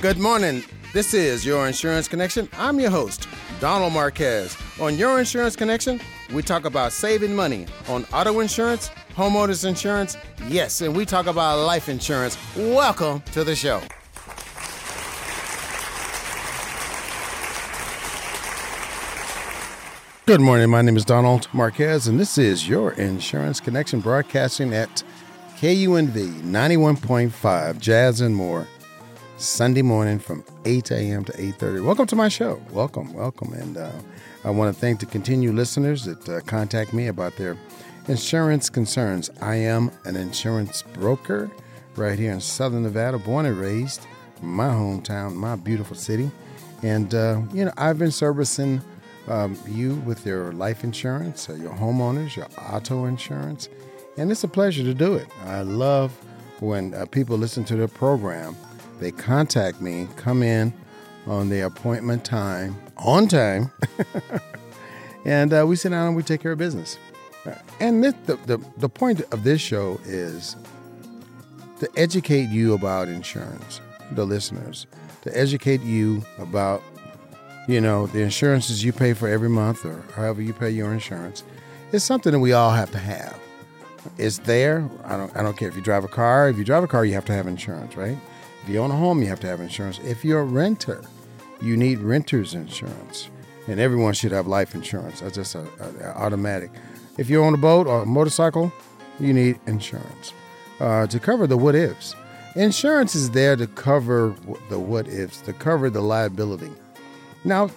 Good morning. This is Your Insurance Connection. I'm your host, Donald Marquez. On Your Insurance Connection, we talk about saving money on auto insurance, homeowners insurance, yes, and we talk about life insurance. Welcome to the show. Good morning. My name is Donald Marquez, and this is Your Insurance Connection broadcasting at KUNV 91.5 Jazz and More. Sunday morning from 8 a.m. to 8:30. Welcome to my show. Welcome, welcome, and uh, I want to thank the continued listeners that uh, contact me about their insurance concerns. I am an insurance broker right here in Southern Nevada, born and raised, my hometown, my beautiful city, and uh, you know I've been servicing um, you with your life insurance, uh, your homeowners, your auto insurance, and it's a pleasure to do it. I love when uh, people listen to the program they contact me, come in on the appointment time, on time, and uh, we sit down and we take care of business. And this, the, the, the point of this show is to educate you about insurance, the listeners, to educate you about, you know, the insurances you pay for every month or however you pay your insurance. It's something that we all have to have. It's there. I don't, I don't care if you drive a car. If you drive a car, you have to have insurance, right? If you own a home, you have to have insurance. If you're a renter, you need renter's insurance. And everyone should have life insurance. That's just a, a, a automatic. If you own a boat or a motorcycle, you need insurance uh, to cover the what ifs. Insurance is there to cover the what ifs, to cover the liability. Now,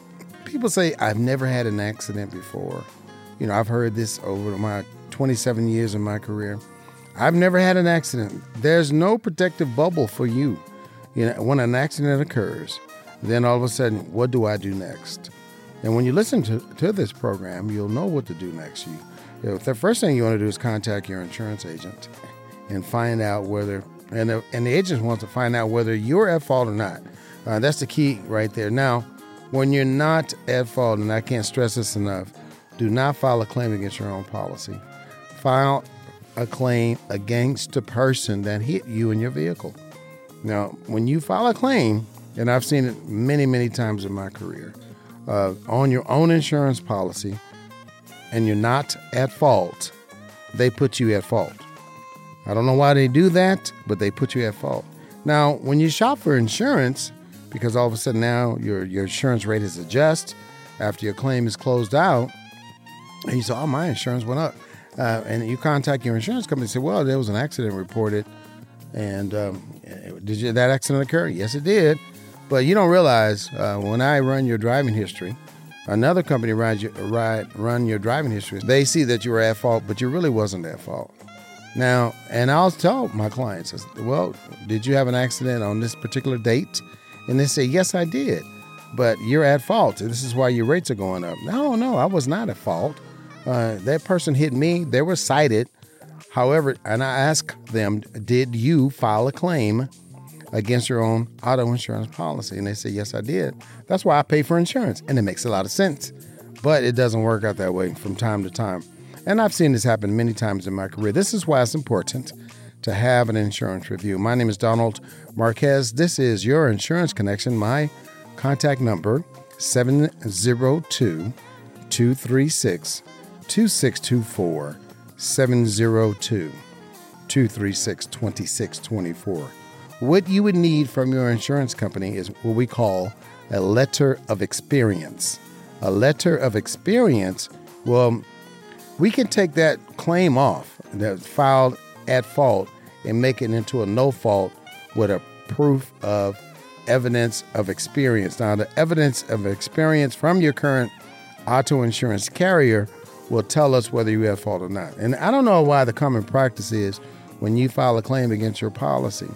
people say, I've never had an accident before. You know, I've heard this over my 27 years in my career. I've never had an accident. There's no protective bubble for you you know, when an accident occurs, then all of a sudden, what do I do next? And when you listen to, to this program, you'll know what to do next. You, you know, the first thing you want to do is contact your insurance agent and find out whether, and the, and the agent wants to find out whether you're at fault or not. Uh, that's the key right there. Now, when you're not at fault, and I can't stress this enough, do not file a claim against your own policy. File a claim against the person that hit you in your vehicle. Now, when you file a claim, and I've seen it many, many times in my career, uh, on your own insurance policy, and you're not at fault, they put you at fault. I don't know why they do that, but they put you at fault. Now, when you shop for insurance, because all of a sudden now your, your insurance rate is adjusted after your claim is closed out, and you say, oh, my insurance went up. Uh, and you contact your insurance company and say, well, there was an accident reported and um, did you, that accident occur? Yes, it did. But you don't realize uh, when I run your driving history, another company runs your, ride, run your driving history. They see that you were at fault, but you really wasn't at fault. Now, and I'll tell my clients, well, did you have an accident on this particular date? And they say, yes, I did. But you're at fault. This is why your rates are going up. No, no, I was not at fault. Uh, that person hit me. They were cited However, and I ask them, did you file a claim against your own auto insurance policy? And they say, yes, I did. That's why I pay for insurance. And it makes a lot of sense. But it doesn't work out that way from time to time. And I've seen this happen many times in my career. This is why it's important to have an insurance review. My name is Donald Marquez. This is your insurance connection. My contact number 702 236 2624. 702 236 2624. What you would need from your insurance company is what we call a letter of experience. A letter of experience, well, we can take that claim off that's filed at fault and make it into a no fault with a proof of evidence of experience. Now, the evidence of experience from your current auto insurance carrier will tell us whether you have fault or not. And I don't know why the common practice is when you file a claim against your policy,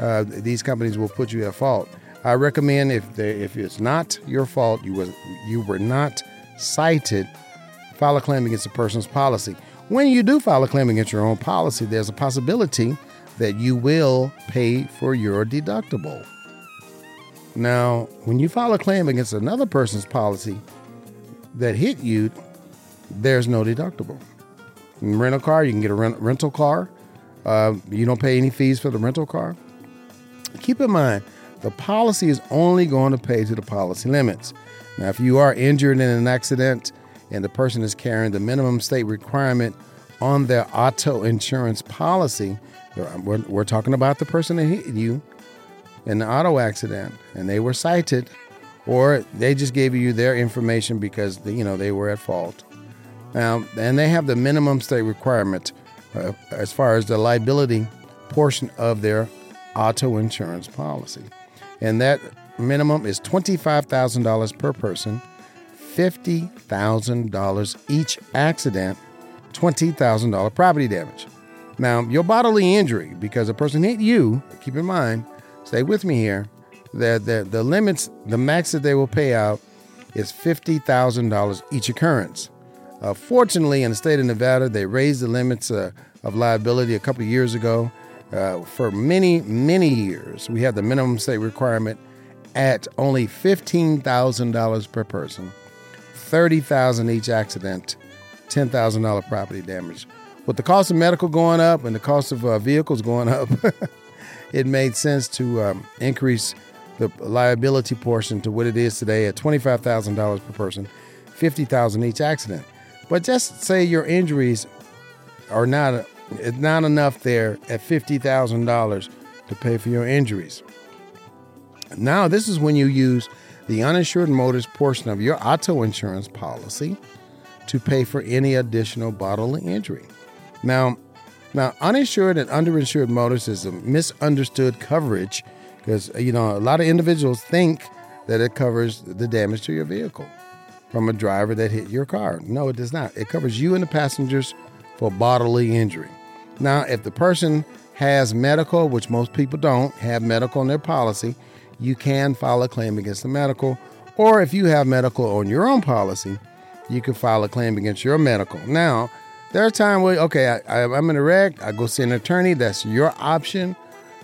uh, these companies will put you at fault. I recommend if they, if it's not your fault, you was you were not cited, file a claim against the person's policy. When you do file a claim against your own policy, there's a possibility that you will pay for your deductible. Now, when you file a claim against another person's policy that hit you, there's no deductible. In rental car, you can get a rent, rental car. Uh, you don't pay any fees for the rental car. Keep in mind, the policy is only going to pay to the policy limits. Now, if you are injured in an accident and the person is carrying the minimum state requirement on their auto insurance policy, we're, we're talking about the person that hit you in the auto accident and they were cited, or they just gave you their information because you know they were at fault. Now, and they have the minimum state requirement uh, as far as the liability portion of their auto insurance policy. And that minimum is $25,000 per person, $50,000 each accident, $20,000 property damage. Now, your bodily injury, because a person hit you, keep in mind, stay with me here, that the, the limits, the max that they will pay out is $50,000 each occurrence. Uh, fortunately, in the state of Nevada, they raised the limits uh, of liability a couple years ago. Uh, for many, many years, we had the minimum state requirement at only $15,000 per person, 30,000 each accident, $10,000 property damage. With the cost of medical going up and the cost of uh, vehicles going up, it made sense to um, increase the liability portion to what it is today at $25,000 per person, 50,000 each accident. But just say your injuries are not it's not enough there at $50,000 to pay for your injuries. Now, this is when you use the uninsured motorist portion of your auto insurance policy to pay for any additional bodily injury. Now, now uninsured and underinsured motorists is a misunderstood coverage because you know a lot of individuals think that it covers the damage to your vehicle from a driver that hit your car. No, it does not. It covers you and the passengers for bodily injury. Now, if the person has medical, which most people don't have medical in their policy, you can file a claim against the medical. Or if you have medical on your own policy, you can file a claim against your medical. Now, there are times where, okay, I, am in a wreck, I go see an attorney, that's your option.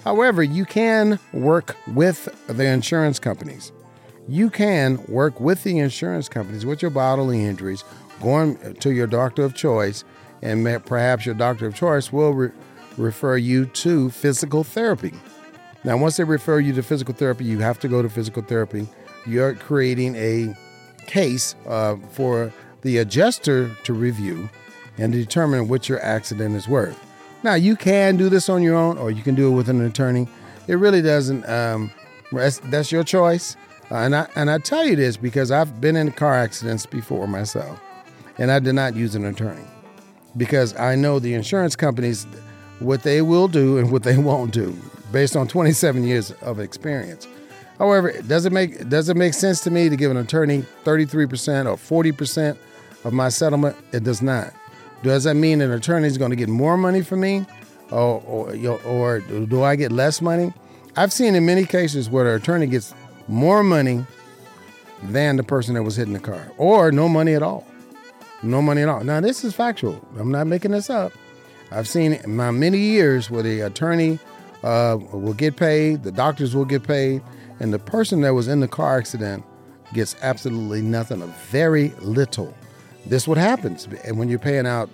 However, you can work with the insurance companies you can work with the insurance companies with your bodily injuries, going to your doctor of choice, and perhaps your doctor of choice will re- refer you to physical therapy. Now, once they refer you to physical therapy, you have to go to physical therapy. You're creating a case uh, for the adjuster to review and determine what your accident is worth. Now, you can do this on your own, or you can do it with an attorney. It really doesn't. Um, that's, that's your choice. And I and I tell you this because I've been in car accidents before myself, and I did not use an attorney because I know the insurance companies what they will do and what they won't do based on 27 years of experience. However, does it make does it make sense to me to give an attorney 33% or 40% of my settlement? It does not. Does that mean an attorney is going to get more money from me, or or, or do I get less money? I've seen in many cases where the attorney gets more money than the person that was hitting the car, or no money at all. No money at all. Now, this is factual. I'm not making this up. I've seen my many years where the attorney uh, will get paid, the doctors will get paid, and the person that was in the car accident gets absolutely nothing, or very little. This what happens when you're paying out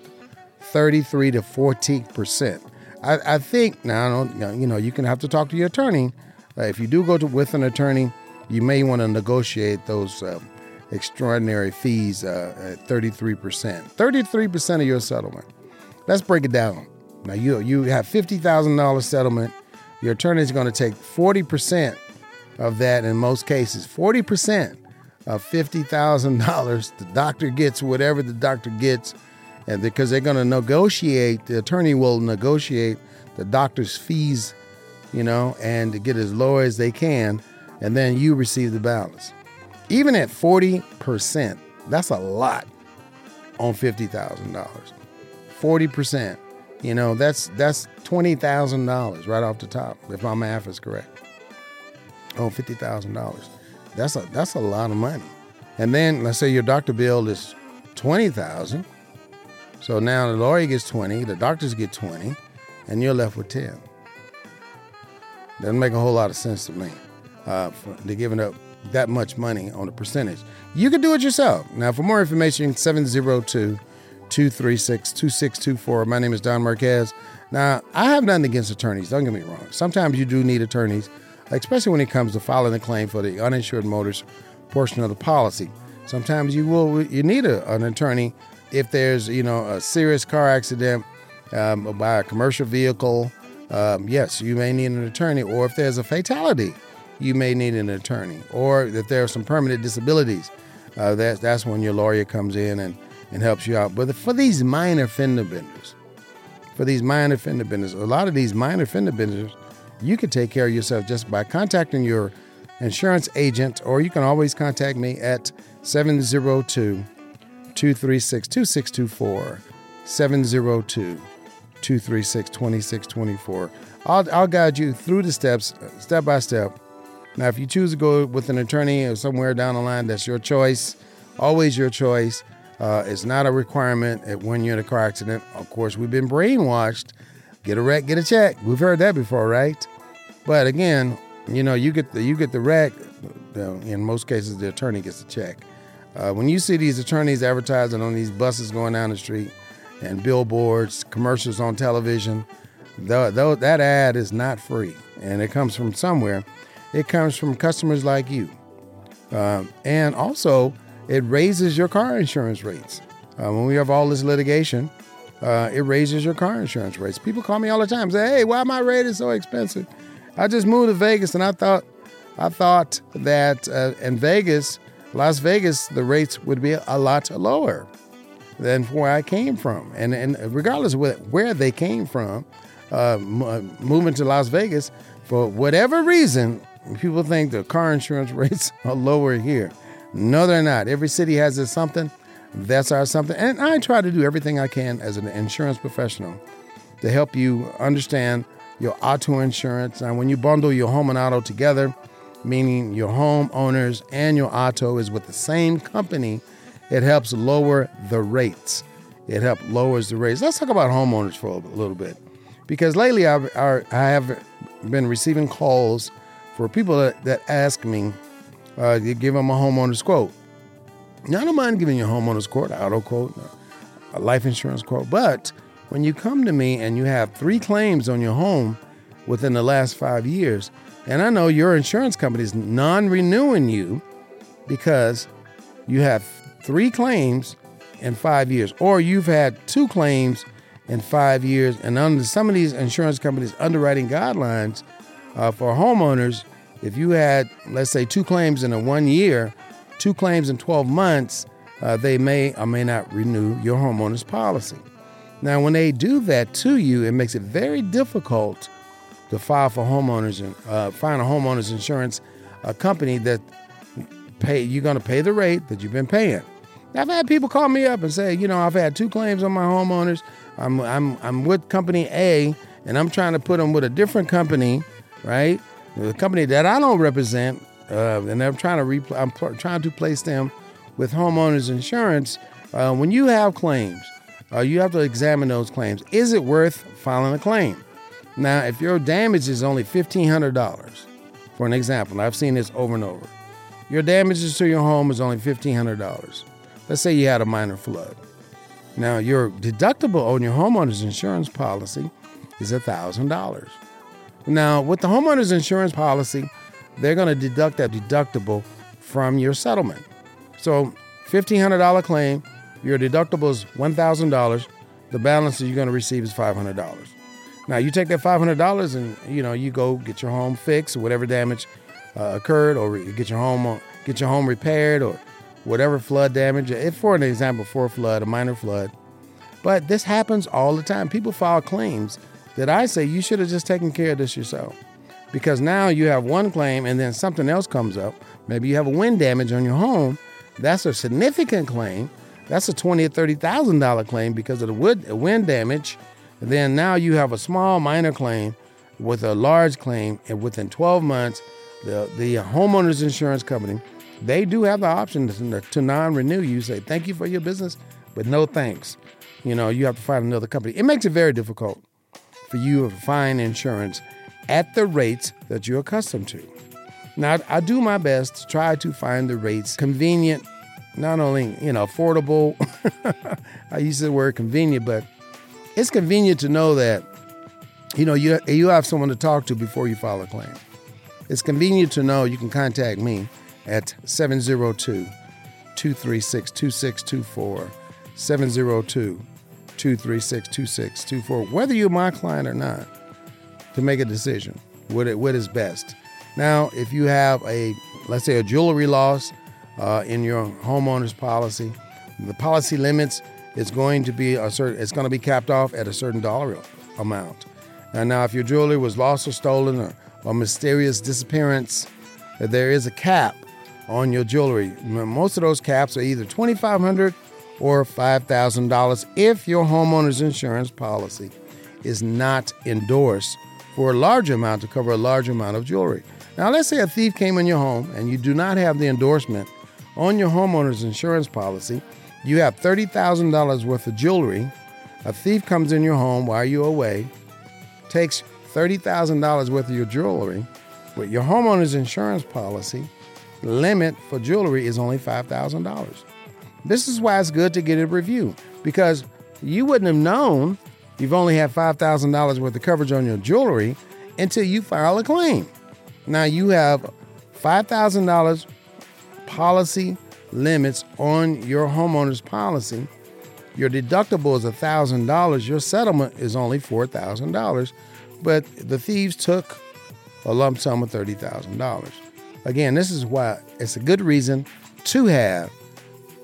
33 to 40 percent. I, I, think now, you know, you can have to talk to your attorney. Uh, if you do go to with an attorney, you may want to negotiate those uh, extraordinary fees uh, at 33%. 33% of your settlement. Let's break it down. Now you you have $50,000 settlement. Your attorney is going to take 40% of that in most cases. 40% of $50,000. The doctor gets whatever the doctor gets and because they're going to negotiate, the attorney will negotiate the doctor's fees, you know, and to get as low as they can and then you receive the balance. Even at 40%, that's a lot on $50,000. 40%. You know, that's that's twenty thousand dollars right off the top, if my math is correct. On Oh, fifty thousand dollars. That's a that's a lot of money. And then let's say your doctor bill is twenty thousand. So now the lawyer gets twenty, the doctors get twenty, and you're left with ten. Doesn't make a whole lot of sense to me. Uh, for, they're giving up that much money on a percentage. You could do it yourself. Now, for more information, 702 236 2624. My name is Don Marquez. Now, I have nothing against attorneys, don't get me wrong. Sometimes you do need attorneys, especially when it comes to filing a claim for the uninsured motorist portion of the policy. Sometimes you will you need a, an attorney if there's you know a serious car accident um, by a commercial vehicle. Um, yes, you may need an attorney, or if there's a fatality, you may need an attorney, or that there are some permanent disabilities. Uh, that's that's when your lawyer comes in and and helps you out. But for these minor fender benders, for these minor fender benders, a lot of these minor fender benders, you can take care of yourself just by contacting your insurance agent, or you can always contact me at 702 236 2624. 702 236 2624. I'll guide you through the steps, step by step. Now, if you choose to go with an attorney or somewhere down the line, that's your choice, always your choice. Uh, it's not a requirement when you're in a car accident. Of course, we've been brainwashed. Get a wreck, get a check. We've heard that before, right? But again, you know, you get the you get the wreck. In most cases, the attorney gets the check. Uh, when you see these attorneys advertising on these buses going down the street and billboards, commercials on television, though, though that ad is not free, and it comes from somewhere. It comes from customers like you, uh, and also it raises your car insurance rates. Uh, when we have all this litigation, uh, it raises your car insurance rates. People call me all the time, say, "Hey, why my rate is so expensive?" I just moved to Vegas, and I thought, I thought that uh, in Vegas, Las Vegas, the rates would be a lot lower than where I came from. And and regardless of where they came from, uh, uh, moving to Las Vegas, for whatever reason, people think the car insurance rates are lower here. No, they're not. Every city has its something. That's our something. And I try to do everything I can as an insurance professional to help you understand your auto insurance. And when you bundle your home and auto together, meaning your home owners and your auto is with the same company, it helps lower the rates. It helps lowers the rates. Let's talk about homeowners for a little bit, because lately I've, I have been receiving calls for people that, that ask me uh, you give them a homeowner's quote. Now, I don't mind giving you a homeowner's quote, auto quote, a life insurance quote, but when you come to me and you have three claims on your home within the last five years, and I know your insurance company is non renewing you because you have three claims in five years, or you've had two claims in five years, and under some of these insurance companies' underwriting guidelines uh, for homeowners, if you had, let's say, two claims in a one year, two claims in 12 months, uh, they may or may not renew your homeowner's policy. Now, when they do that to you, it makes it very difficult to file for homeowners and uh, find a homeowner's insurance a company that pay you're going to pay the rate that you've been paying. I've had people call me up and say, you know, I've had two claims on my homeowners. I'm I'm I'm with company A, and I'm trying to put them with a different company, right? The company that I don't represent, uh, and I'm trying to repl- I'm pl- trying to place them with homeowners insurance. Uh, when you have claims, uh, you have to examine those claims. Is it worth filing a claim? Now, if your damage is only fifteen hundred dollars, for an example, I've seen this over and over. Your damages to your home is only fifteen hundred dollars. Let's say you had a minor flood. Now, your deductible on your homeowner's insurance policy is thousand dollars. Now, with the homeowner's insurance policy, they're going to deduct that deductible from your settlement. So, $1,500 claim, your deductible is $1,000. The balance that you're going to receive is $500. Now, you take that $500 and, you know, you go get your home fixed or whatever damage uh, occurred or get your home get your home repaired or whatever flood damage. If for an example, for a flood, a minor flood. But this happens all the time. People file claims that I say you should have just taken care of this yourself. Because now you have one claim and then something else comes up. Maybe you have a wind damage on your home. That's a significant claim. That's a twenty or thirty thousand dollar claim because of the wood wind damage. then now you have a small minor claim with a large claim, and within 12 months, the, the homeowners insurance company, they do have the option to, to non-renew you. Say, thank you for your business, but no thanks. You know, you have to find another company. It makes it very difficult for you to find insurance at the rates that you're accustomed to. Now, I do my best to try to find the rates convenient, not only, you know, affordable. I use the word convenient, but it's convenient to know that, you know, you, you have someone to talk to before you file a claim. It's convenient to know you can contact me at 702 236 2624. 702 236 2624, whether you're my client or not, to make a decision what, it, what is best. Now, if you have a, let's say, a jewelry loss uh, in your homeowner's policy, the policy limits is going to be a certain, it's going to be capped off at a certain dollar amount. And now, if your jewelry was lost or stolen or, or mysterious disappearance, there is a cap on your jewelry. Most of those caps are either 2500 or $5,000 if your homeowner's insurance policy is not endorsed for a large amount to cover a large amount of jewelry. Now, let's say a thief came in your home and you do not have the endorsement on your homeowner's insurance policy. You have $30,000 worth of jewelry. A thief comes in your home while you're away, takes $30,000 worth of your jewelry. With your homeowner's insurance policy, limit for jewelry is only $5,000. This is why it's good to get a review because you wouldn't have known you've only had $5,000 worth of coverage on your jewelry until you file a claim. Now you have $5,000 policy limits on your homeowner's policy. Your deductible is $1,000. Your settlement is only $4,000. But the thieves took a lump sum of $30,000. Again, this is why it's a good reason to have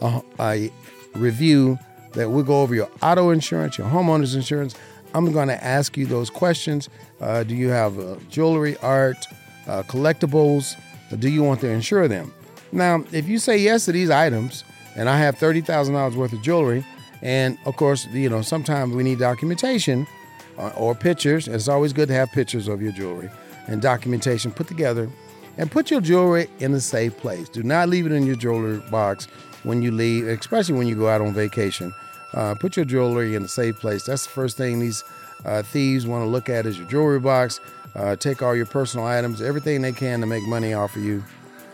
a, a review that we'll go over your auto insurance, your homeowner's insurance. I'm going to ask you those questions. Uh, do you have uh, jewelry, art, uh, collectibles? do you want to insure them? Now, if you say yes to these items, and I have thirty thousand dollars worth of jewelry, and of course, you know, sometimes we need documentation uh, or pictures. It's always good to have pictures of your jewelry and documentation put together. And put your jewelry in a safe place. Do not leave it in your jewelry box when you leave, especially when you go out on vacation. Uh, put your jewelry in a safe place. That's the first thing these uh, thieves want to look at is your jewelry box. Uh, take all your personal items, everything they can to make money off of you.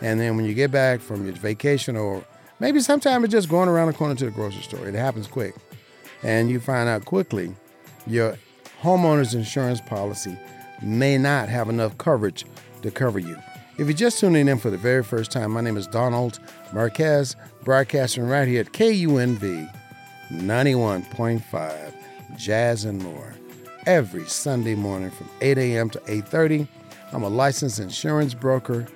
And then when you get back from your vacation, or maybe sometimes it's just going around the corner to the grocery store, it happens quick. And you find out quickly your homeowner's insurance policy may not have enough coverage to cover you. If you're just tuning in for the very first time, my name is Donald Marquez, broadcasting right here at KUNV 91.5 Jazz and More. Every Sunday morning from 8 a.m. to 8:30, I'm a licensed insurance broker,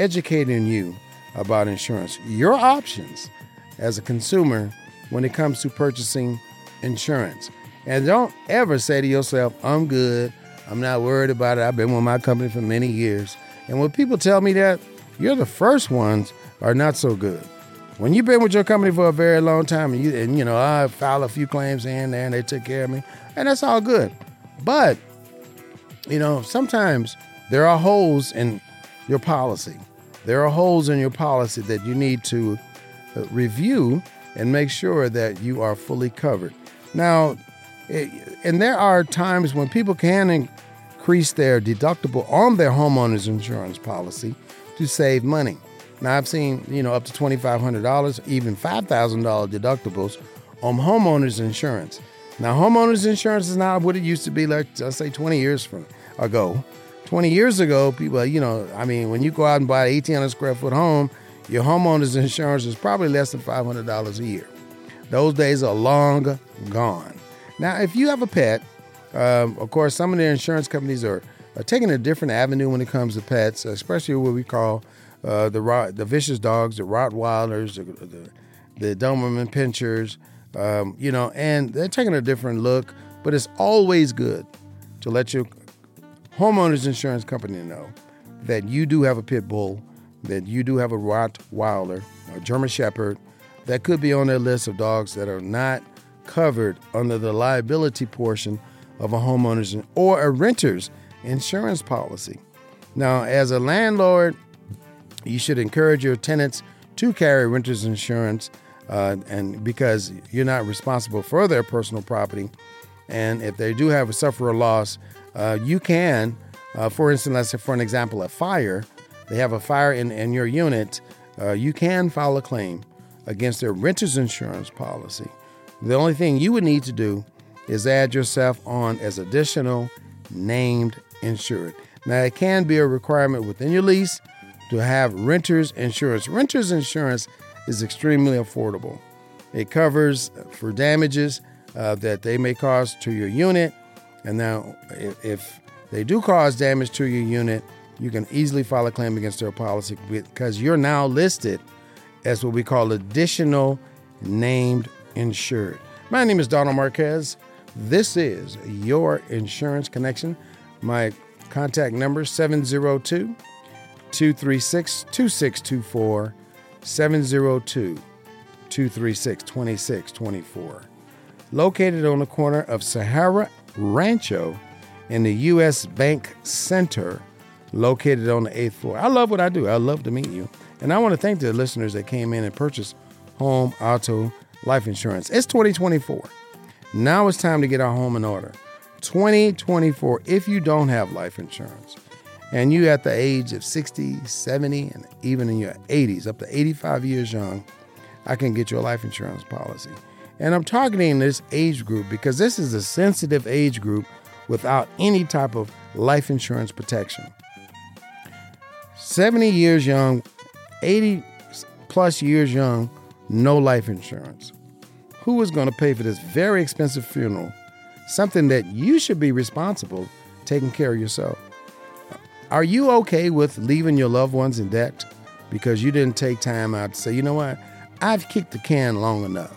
educating you about insurance, your options as a consumer when it comes to purchasing insurance. And don't ever say to yourself, "I'm good. I'm not worried about it. I've been with my company for many years." And when people tell me that, you're the first ones are not so good. When you've been with your company for a very long time and you and you know, I filed a few claims in there and they took care of me, and that's all good. But you know, sometimes there are holes in your policy. There are holes in your policy that you need to uh, review and make sure that you are fully covered. Now, and there are times when people can increase their deductible on their homeowner's insurance policy to save money. Now I've seen, you know, up to $2,500, even $5,000 deductibles on homeowners insurance. Now homeowners insurance is not what it used to be like, let's say 20 years from ago. 20 years ago, people, you know, I mean, when you go out and buy an 1,800 square foot home, your homeowner's insurance is probably less than $500 a year. Those days are long gone. Now, if you have a pet, um, of course, some of the insurance companies are, are taking a different avenue when it comes to pets, especially what we call uh, the the vicious dogs, the Rottweilers, the, the, the Doberman Pinschers, um, you know, and they're taking a different look. But it's always good to let your homeowners insurance company know that you do have a pit bull, that you do have a Rottweiler, a German Shepherd, that could be on their list of dogs that are not covered under the liability portion of a homeowner's or a renter's insurance policy. Now, as a landlord, you should encourage your tenants to carry renter's insurance, uh, and because you're not responsible for their personal property, and if they do have a suffer a loss, uh, you can, uh, for instance, let's say for an example, a fire, they have a fire in, in your unit, uh, you can file a claim against their renter's insurance policy. The only thing you would need to do is add yourself on as additional named insured. Now, it can be a requirement within your lease to have renter's insurance. Renter's insurance is extremely affordable. It covers for damages uh, that they may cause to your unit. And now, if, if they do cause damage to your unit, you can easily file a claim against their policy because you're now listed as what we call additional named insured. My name is Donald Marquez. This is your insurance connection. My contact number 702 236 2624 702 236 2624. Located on the corner of Sahara Rancho in the U.S. Bank Center, located on the eighth floor. I love what I do. I love to meet you. And I want to thank the listeners that came in and purchased home, auto, life insurance. It's 2024. Now it's time to get our home in order. 2024, if you don't have life insurance and you at the age of 60, 70, and even in your 80s, up to 85 years young, I can get you a life insurance policy. And I'm targeting this age group because this is a sensitive age group without any type of life insurance protection. 70 years young, 80 plus years young, no life insurance. Who is going to pay for this very expensive funeral? Something that you should be responsible taking care of yourself. Are you okay with leaving your loved ones in debt because you didn't take time out to say, you know what? I've kicked the can long enough.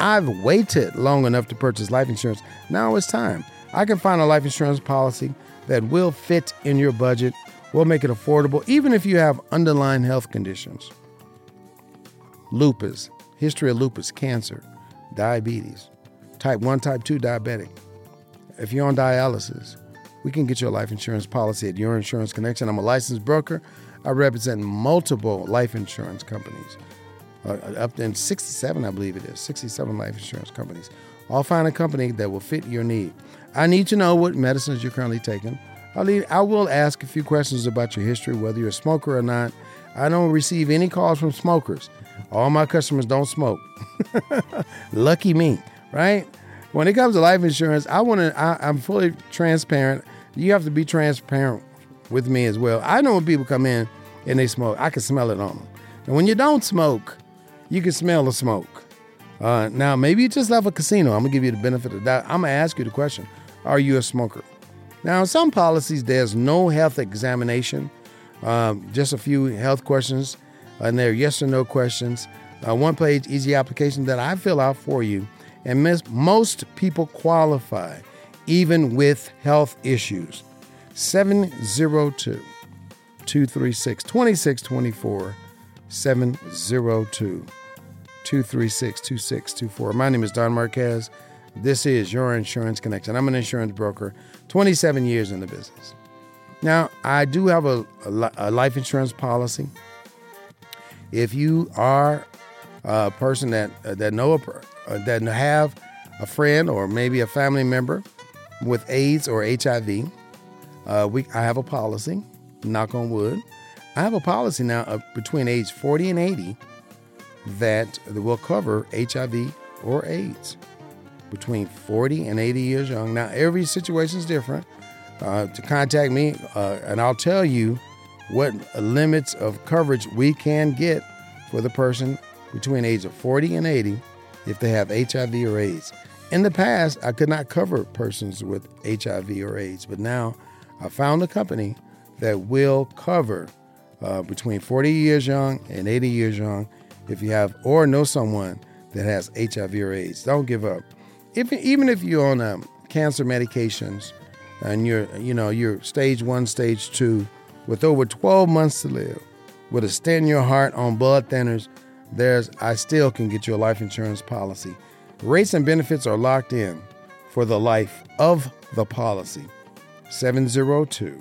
I've waited long enough to purchase life insurance. Now it's time. I can find a life insurance policy that will fit in your budget, will make it affordable, even if you have underlying health conditions lupus, history of lupus, cancer, diabetes, type 1, type 2 diabetic. If you're on dialysis, we can get your life insurance policy at Your Insurance Connection. I'm a licensed broker. I represent multiple life insurance companies, uh, up to 67, I believe it is, 67 life insurance companies. I'll find a company that will fit your need. I need to know what medicines you're currently taking. I'll need, I will ask a few questions about your history, whether you're a smoker or not. I don't receive any calls from smokers. All my customers don't smoke. Lucky me, right? When it comes to life insurance, I want to. I'm fully transparent. You have to be transparent with me as well. I know when people come in and they smoke, I can smell it on them. And when you don't smoke, you can smell the smoke. Uh, now, maybe you just left a casino. I'm gonna give you the benefit of that. I'm gonna ask you the question: Are you a smoker? Now, in some policies, there's no health examination. Um, just a few health questions, and they're yes or no questions. Uh, one page easy application that I fill out for you, and most people qualify, even with health issues. 702 236 2624 702 236 2624. My name is Don Marquez. This is Your Insurance Connection. I'm an insurance broker, 27 years in the business. Now, I do have a, a, a life insurance policy. If you are a person that uh, that know a, uh, that have a friend or maybe a family member with AIDS or HIV, uh, we I have a policy. Knock on wood. I have a policy now of between age 40 and 80 that will cover HIV or AIDS between 40 and 80 years young. Now, every situation is different. Uh, to contact me, uh, and I'll tell you what limits of coverage we can get for the person between age of 40 and 80 if they have HIV or AIDS. In the past, I could not cover persons with HIV or AIDS, but now I found a company that will cover uh, between 40 years young and 80 years young if you have or know someone that has HIV or AIDS. Don't give up. If, even if you're on um, cancer medications and you're, you know, you're stage one, stage two, with over 12 months to live, with a stent in your heart on blood thinners, there's I still can get you a life insurance policy. Rates and benefits are locked in for the life of the policy. 702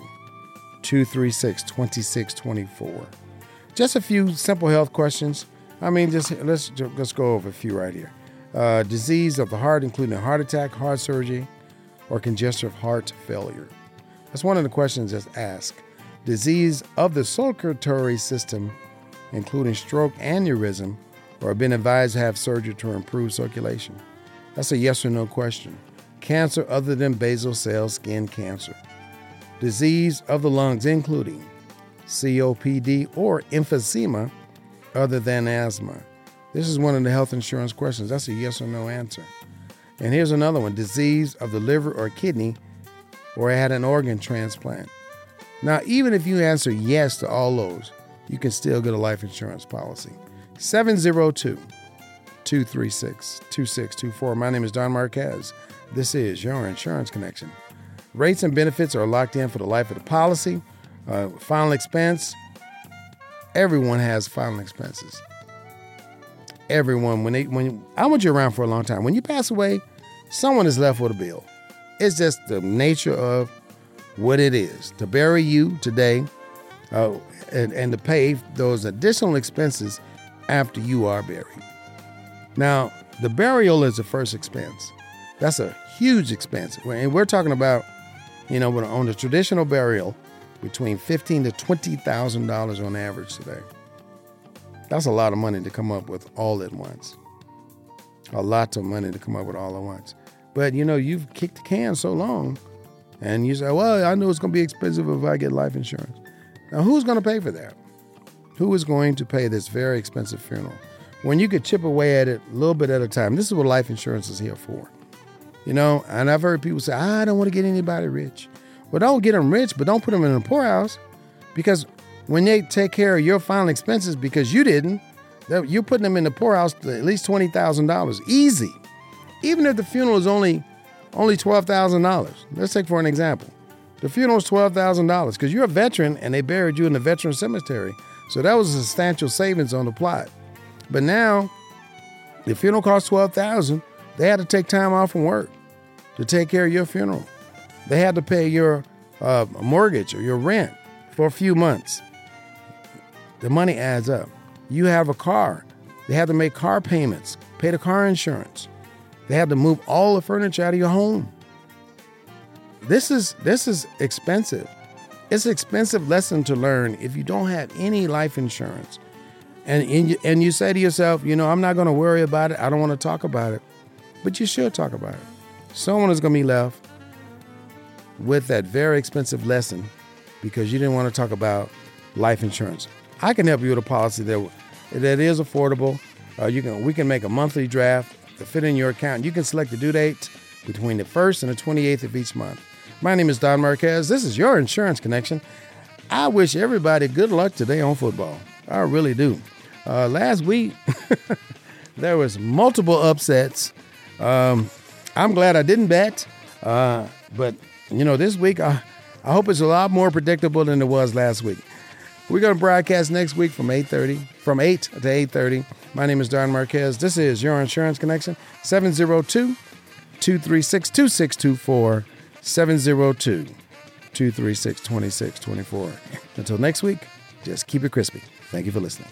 236 2624. Just a few simple health questions. I mean, just let's just go over a few right here. Uh, disease of the heart, including heart attack, heart surgery, or congestive heart failure. That's one of the questions that's asked. Disease of the circulatory system, including stroke, aneurysm, or been advised to have surgery to improve circulation. That's a yes or no question. Cancer other than basal cell skin cancer. Disease of the lungs, including COPD or emphysema, other than asthma. This is one of the health insurance questions. That's a yes or no answer. And here's another one disease of the liver or kidney, or had an organ transplant. Now, even if you answer yes to all those, you can still get a life insurance policy. 702 236 2624. My name is Don Marquez. This is your Insurance Connection. Rates and benefits are locked in for the life of the policy. Uh, final expense everyone has final expenses. Everyone, when they when I want you around for a long time. When you pass away, someone is left with a bill. It's just the nature of what it is to bury you today, uh, and and to pay those additional expenses after you are buried. Now, the burial is the first expense. That's a huge expense, and we're talking about, you know, on the traditional burial, between fifteen to twenty thousand dollars on average today. That's a lot of money to come up with all at once. A lot of money to come up with all at once. But you know, you've kicked the can so long, and you say, "Well, I know it's going to be expensive if I get life insurance." Now, who's going to pay for that? Who is going to pay this very expensive funeral? When you could chip away at it a little bit at a time. This is what life insurance is here for. You know, and I've heard people say, I don't want to get anybody rich. Well, don't get them rich, but don't put them in a poorhouse because when they take care of your final expenses because you didn't, you're putting them in the poorhouse at least $20,000. Easy. Even if the funeral is only only $12,000. Let's take for an example. The funeral is $12,000 because you're a veteran and they buried you in the veteran cemetery. So that was a substantial savings on the plot. But now, the funeral cost 12000 They had to take time off from work to take care of your funeral. They had to pay your uh, mortgage or your rent for a few months. The money adds up. You have a car. They had to make car payments, pay the car insurance. They had to move all the furniture out of your home. This is this is expensive. It's an expensive lesson to learn if you don't have any life insurance. And, and, you, and you say to yourself, you know, I'm not going to worry about it. I don't want to talk about it. But you should talk about it. Someone is going to be left with that very expensive lesson because you didn't want to talk about life insurance. I can help you with a policy that that is affordable. Uh, you can we can make a monthly draft to fit in your account. You can select the due date between the first and the 28th of each month. My name is Don Marquez. This is your insurance connection. I wish everybody good luck today on football. I really do. Uh, last week there was multiple upsets. Um, I'm glad I didn't bet, uh, but you know, this week, I, I hope it's a lot more predictable than it was last week. We're going to broadcast next week from 8.30, from 8 to 8.30. My name is Don Marquez. This is Your Insurance Connection, 702-236-2624, 702-236-2624. Until next week, just keep it crispy. Thank you for listening.